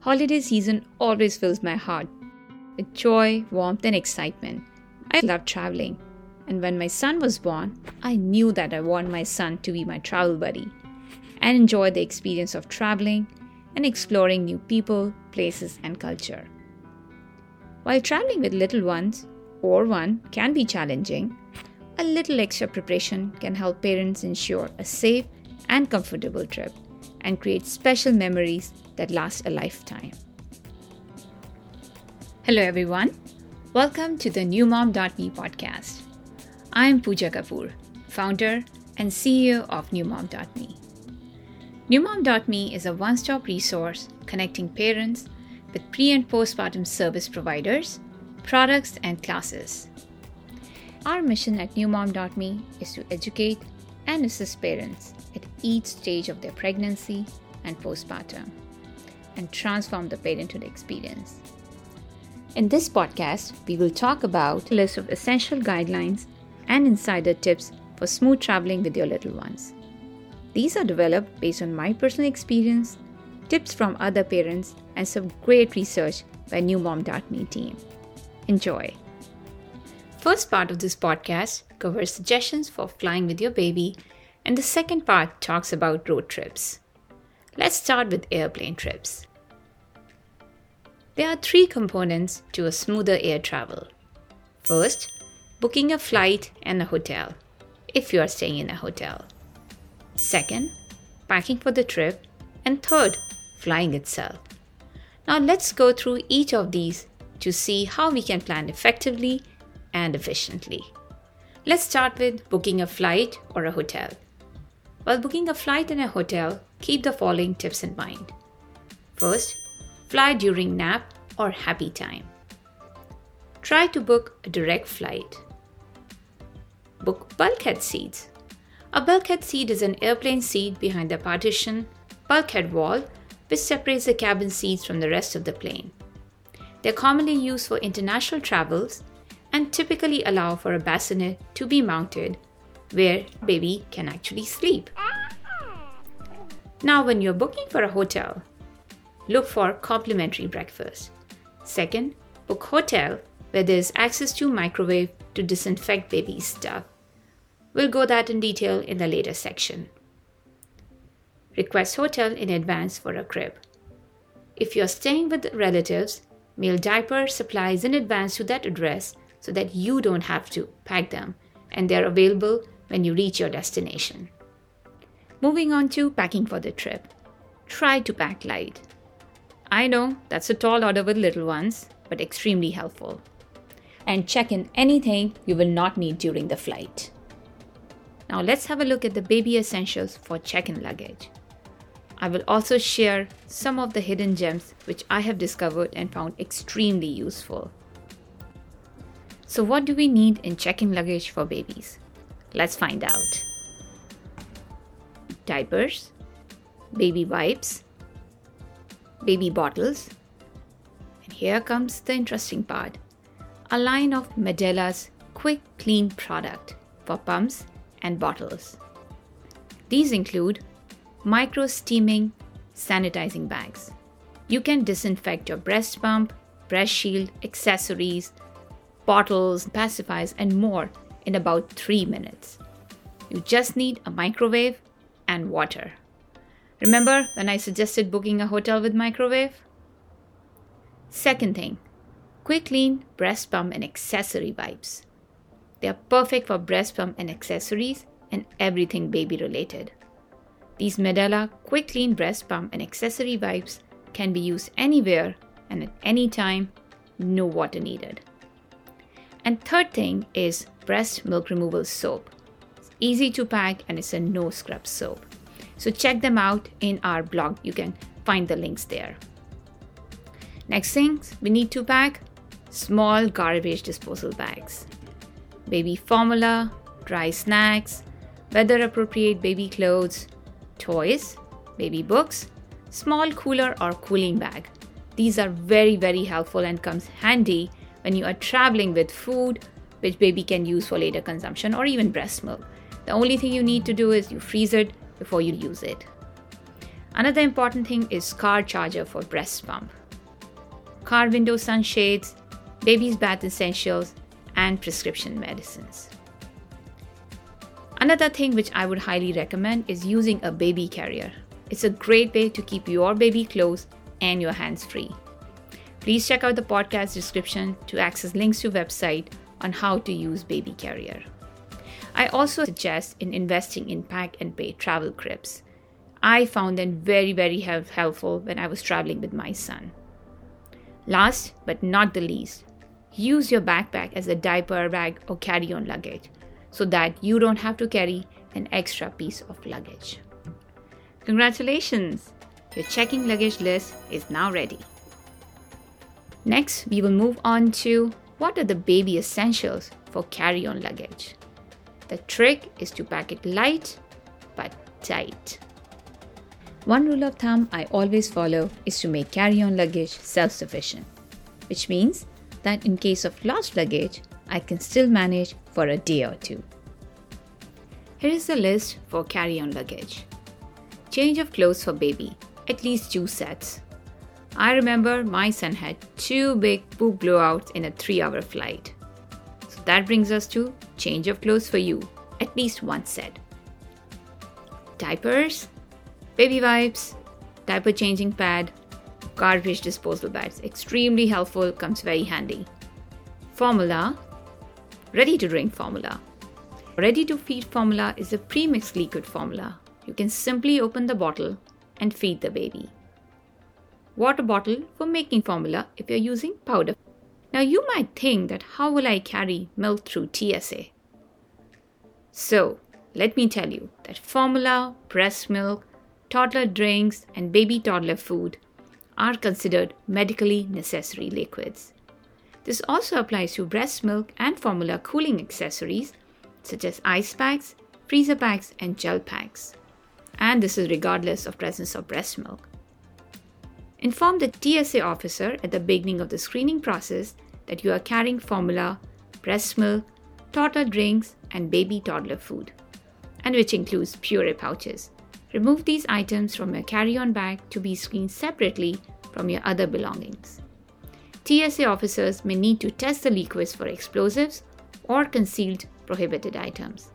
holiday season always fills my heart with joy, warmth, and excitement. I love traveling, and when my son was born, I knew that I want my son to be my travel buddy and enjoy the experience of traveling and exploring new people, places, and culture. While traveling with little ones or one can be challenging, a little extra preparation can help parents ensure a safe and comfortable trip and create special memories that last a lifetime. Hello, everyone. Welcome to the NewMom.me podcast. I am Pooja Kapoor, founder and CEO of NewMom.me. NewMom.me is a one stop resource connecting parents with pre and postpartum service providers, products, and classes. Our mission at NewMom.me is to educate and assist parents at each stage of their pregnancy and postpartum and transform the parenthood experience. In this podcast, we will talk about a list of essential guidelines and insider tips for smooth traveling with your little ones. These are developed based on my personal experience, tips from other parents, and some great research by NewMom.me team. Enjoy! First part of this podcast covers suggestions for flying with your baby, and the second part talks about road trips. Let's start with airplane trips. There are three components to a smoother air travel. First, booking a flight and a hotel, if you are staying in a hotel. Second, packing for the trip. And third, flying itself. Now let's go through each of these to see how we can plan effectively and efficiently. Let's start with booking a flight or a hotel. While booking a flight and a hotel, keep the following tips in mind. First, fly during nap or happy time. Try to book a direct flight. Book bulkhead seats. A bulkhead seat is an airplane seat behind the partition bulkhead wall which separates the cabin seats from the rest of the plane. They're commonly used for international travels and typically allow for a bassinet to be mounted where baby can actually sleep. Now, when you're booking for a hotel, look for complimentary breakfast. Second, book hotel where there's access to microwave to disinfect baby's stuff. We'll go that in detail in the later section. Request hotel in advance for a crib. If you're staying with relatives, mail diaper supplies in advance to that address so that you don't have to pack them and they're available when you reach your destination. Moving on to packing for the trip. Try to pack light. I know that's a tall order with little ones, but extremely helpful. And check in anything you will not need during the flight. Now let's have a look at the baby essentials for check in luggage. I will also share some of the hidden gems which I have discovered and found extremely useful. So, what do we need in check in luggage for babies? Let's find out. Diapers, baby wipes, baby bottles, and here comes the interesting part a line of Medela's quick clean product for pumps and bottles. These include micro steaming sanitizing bags. You can disinfect your breast pump, breast shield, accessories, bottles, pacifiers, and more in about 3 minutes. You just need a microwave and water. Remember when I suggested booking a hotel with microwave? Second thing, quick clean breast pump and accessory wipes. They are perfect for breast pump and accessories and everything baby related. These Medela quick clean breast pump and accessory wipes can be used anywhere and at any time, no water needed. And third thing is breast milk removal soap. It's easy to pack and it's a no scrub soap. So check them out in our blog. You can find the links there. Next things we need to pack small garbage disposal bags. Baby formula, dry snacks, weather appropriate baby clothes, toys, baby books, small cooler or cooling bag. These are very very helpful and comes handy when you are traveling with food which baby can use for later consumption or even breast milk. The only thing you need to do is you freeze it before you use it. Another important thing is car charger for breast pump, car window sunshades, baby's bath essentials, and prescription medicines. Another thing which I would highly recommend is using a baby carrier. It's a great way to keep your baby close and your hands free. Please check out the podcast description to access links to website on how to use baby carrier. I also suggest in investing in pack and pay travel cribs. I found them very very helpful when I was traveling with my son. Last but not the least, use your backpack as a diaper bag or carry on luggage so that you don't have to carry an extra piece of luggage. Congratulations! Your checking luggage list is now ready. Next, we will move on to what are the baby essentials for carry on luggage. The trick is to pack it light but tight. One rule of thumb I always follow is to make carry on luggage self sufficient, which means that in case of lost luggage, I can still manage for a day or two. Here is the list for carry on luggage change of clothes for baby, at least two sets. I remember my son had two big poop blowouts in a three hour flight. So that brings us to change of clothes for you, at least one set. Diapers, Baby wipes, diaper changing pad, garbage disposal bags. Extremely helpful, comes very handy. Formula, ready to drink formula. Ready to feed formula is a premixed liquid formula. You can simply open the bottle and feed the baby. Water bottle for making formula if you're using powder. Now you might think that how will I carry milk through TSA? So, let me tell you that formula, breast milk, toddler drinks, and baby toddler food are considered medically necessary liquids. This also applies to breast milk and formula cooling accessories such as ice packs, freezer packs, and gel packs. And this is regardless of presence of breast milk. Inform the TSA officer at the beginning of the screening process that you are carrying formula, breast milk, toddler drinks, and baby toddler food, and which includes puree pouches. Remove these items from your carry on bag to be screened separately from your other belongings. TSA officers may need to test the liquids for explosives or concealed prohibited items.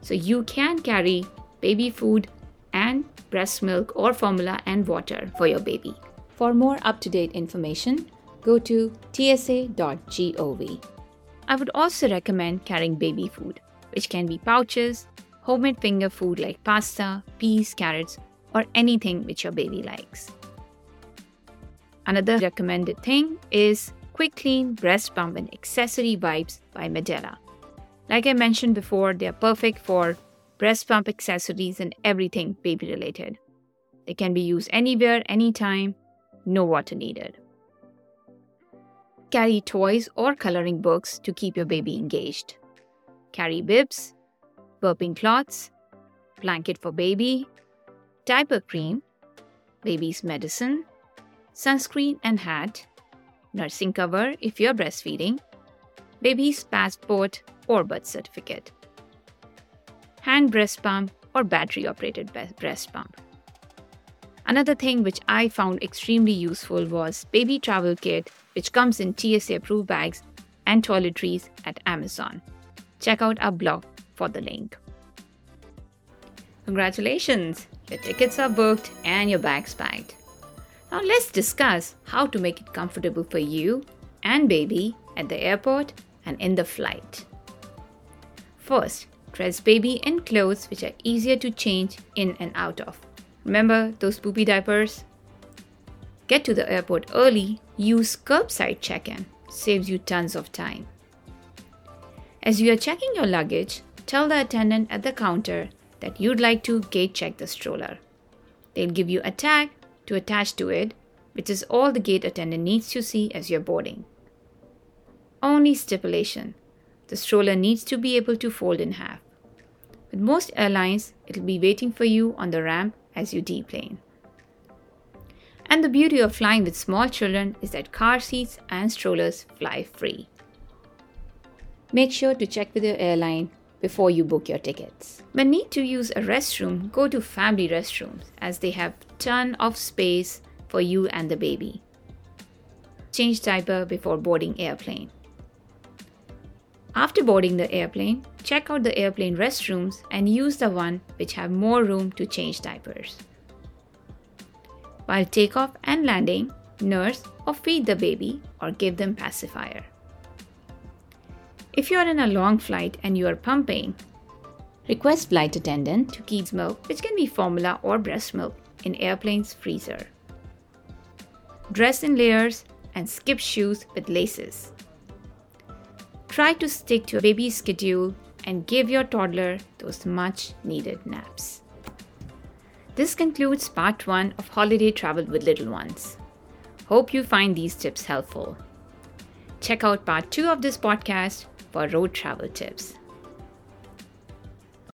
So you can carry baby food and breast milk or formula and water for your baby. For more up to date information, go to tsa.gov. I would also recommend carrying baby food, which can be pouches, homemade finger food like pasta, peas, carrots, or anything which your baby likes. Another recommended thing is Quick Clean Breast Pump and Accessory Wipes by Medela. Like I mentioned before, they are perfect for breast pump accessories and everything baby related. They can be used anywhere, anytime, no water needed. Carry toys or coloring books to keep your baby engaged. Carry bibs, burping cloths, blanket for baby, diaper cream, baby's medicine, sunscreen and hat, nursing cover if you're breastfeeding, baby's passport or birth certificate, hand breast pump or battery operated breast pump. Another thing which I found extremely useful was baby travel kit which comes in TSA approved bags and toiletries at Amazon. Check out our blog for the link. Congratulations! Your tickets are booked and your bags packed. Now let's discuss how to make it comfortable for you and baby at the airport and in the flight. First, dress baby in clothes which are easier to change in and out of. Remember those poopy diapers? Get to the airport early, use curbside check in, saves you tons of time. As you are checking your luggage, tell the attendant at the counter that you'd like to gate check the stroller. They'll give you a tag to attach to it, which is all the gate attendant needs to see as you're boarding. Only stipulation the stroller needs to be able to fold in half. With most airlines, it'll be waiting for you on the ramp as you deplane. And the beauty of flying with small children is that car seats and strollers fly free. Make sure to check with your airline before you book your tickets. When need to use a restroom, go to family restrooms as they have ton of space for you and the baby. Change diaper before boarding airplane. After boarding the airplane, check out the airplane restrooms and use the one which have more room to change diapers. While takeoff and landing, nurse or feed the baby or give them pacifier. If you are in a long flight and you are pumping, request flight attendant to keep milk, which can be formula or breast milk, in airplane's freezer. Dress in layers and skip shoes with laces. Try to stick to a baby's schedule and give your toddler those much needed naps. This concludes part 1 of holiday travel with little ones. Hope you find these tips helpful. Check out part 2 of this podcast for road travel tips.